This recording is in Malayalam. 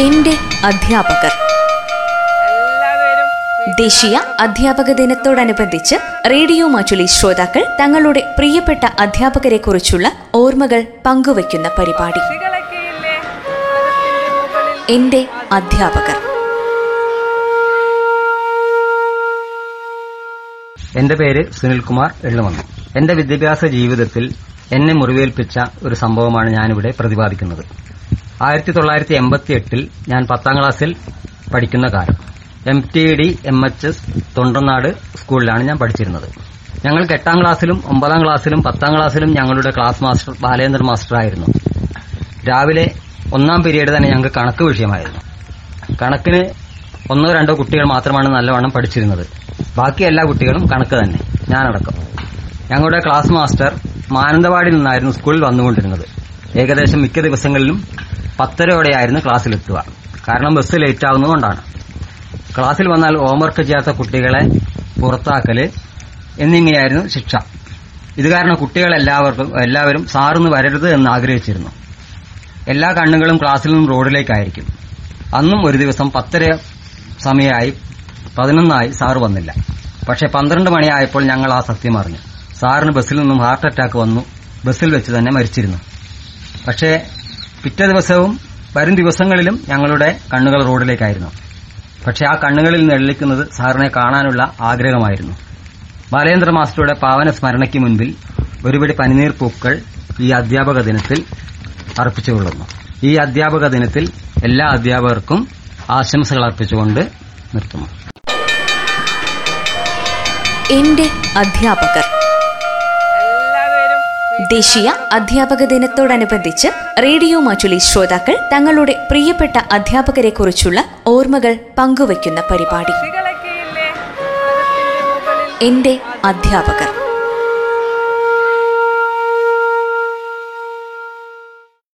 എന്റെ അധ്യാപകർ. എല്ലാവരും ദേശീയ അധ്യാപക ദിനത്തോടനുബന്ധിച്ച് റേഡിയോ മാറ്റുലി ശ്രോതാക്കൾ തങ്ങളുടെ പ്രിയപ്പെട്ട അധ്യാപകരെ കുറിച്ചുള്ള ഓർമ്മകൾ പങ്കുവയ്ക്കുന്ന പരിപാടി. എന്റെ അധ്യാപകർ. എന്റെ പേര് സുനിൽകുമാർ എള്ളുമന്ന്. എന്റെ വിദ്യാഭ്യാസ ജീവിതത്തിൽ എന്നെ മുറിവേൽപ്പിച്ച ഒരു സംഭവമാണ് ഞാനിവിടെ പ്രതിപാദിക്കുന്നത്. ആയിരത്തി തൊള്ളായിരത്തി എൺപത്തി എട്ടിൽ ഞാൻ പത്താം ക്ലാസ്സിൽ പഠിക്കുന്ന കാലം. M T D M H S Thondanad സ്കൂളിലാണ് ഞാൻ പഠിച്ചിരുന്നത്. ഞങ്ങൾക്ക് എട്ടാം ക്ലാസ്സിലും ഒമ്പതാം ക്ലാസ്സിലും പത്താം ക്ലാസ്സിലും ഞങ്ങളുടെ ക്ലാസ് മാസ്റ്റർ ബാലേന്ദ്ര മാസ്റ്റർ ആയിരുന്നു. രാവിലെ ഒന്നാം പീരീഡ് തന്നെ ഞങ്ങൾക്ക് കണക്ക് വിഷയമായിരുന്നു. കണക്കിന് ഒന്നോ രണ്ടോ കുട്ടികൾ മാത്രമാണ് നല്ലവണ്ണം പഠിച്ചിരുന്നത്. ബാക്കി എല്ലാ കുട്ടികളും കണക്ക് തന്നെ ഞാനടക്കം. ഞങ്ങളുടെ ക്ലാസ് മാസ്റ്റർ മാനന്തവാടിയിൽ നിന്നായിരുന്നു സ്കൂളിൽ വന്നുകൊണ്ടിരുന്നത്. ഏകദേശം മിക്ക ദിവസങ്ങളിലും പത്തരയോടെയായിരുന്നു ക്ലാസ്സിലെത്തുക. കാരണം ബസ് ലേറ്റ് ആവുന്നതുകൊണ്ടാണ് ക്ലാസ്സിൽ വന്നാൽ ഹോംവർക്ക് ചെയ്യാത്ത കുട്ടികളെ പുറത്താക്കൽ എന്നിങ്ങനെയായിരുന്നു ശിക്ഷ. ഇത് കാരണം കുട്ടികൾ എല്ലാവർക്കും എല്ലാവരും സാറിന്ന് വരരുത് എന്ന് ആഗ്രഹിച്ചിരുന്നു. എല്ലാ കണ്ണുകളും ക്ലാസ്സിൽ നിന്നും റോഡിലേക്കായിരിക്കും. അന്നും ഒരു ദിവസം പത്തര സമയമായി പതിനൊന്നായി സാറ് വന്നില്ല. പക്ഷെ പന്ത്രണ്ട് മണിയായപ്പോൾ ഞങ്ങൾ ആ സത്യം അറിഞ്ഞു. സാറിന് ബസ്സിൽ നിന്നും ഹാർട്ട് അറ്റാക്ക് വന്നു. ബസ്സിൽ വെച്ച് തന്നെ മരിച്ചിരുന്നു. പക്ഷേ പിറ്റേ ദിവസവും വരും ദിവസങ്ങളിലും ഞങ്ങളുടെ കണ്ണുകൾ റോഡിലേക്കായിരുന്നു. പക്ഷെ ആ കണ്ണുകളിൽ നെള്ളിക്കുന്നത് സാറിനെ കാണാനുള്ള ആഗ്രഹമായിരുന്നു. ബാലേന്ദ്ര മാസ്റ്ററുടെ പാവന സ്മരണയ്ക്ക് മുൻപിൽ ഒരുപിടി പനിനീർ പൂക്കൾ ഈ അധ്യാപക ദിനത്തിൽ അർപ്പിച്ചുകൊള്ളുന്നു. ഈ അധ്യാപക ദിനത്തിൽ എല്ലാ അധ്യാപകർക്കും ആശംസകൾ അർപ്പിച്ചുകൊണ്ട് നിർത്തുന്നു. എന്റെ അധ്യാപകർ. ദേശീയ അധ്യാപക ദിനത്തോടനുബന്ധിച്ച് റേഡിയോ മാറ്റുലി ശ്രോതാക്കൾ തങ്ങളുടെ പ്രിയപ്പെട്ട അധ്യാപകരെ കുറിച്ചുള്ള ഓർമ്മകൾ പങ്കുവയ്ക്കുന്ന പരിപാടി. എന്റെ അധ്യാപകർ.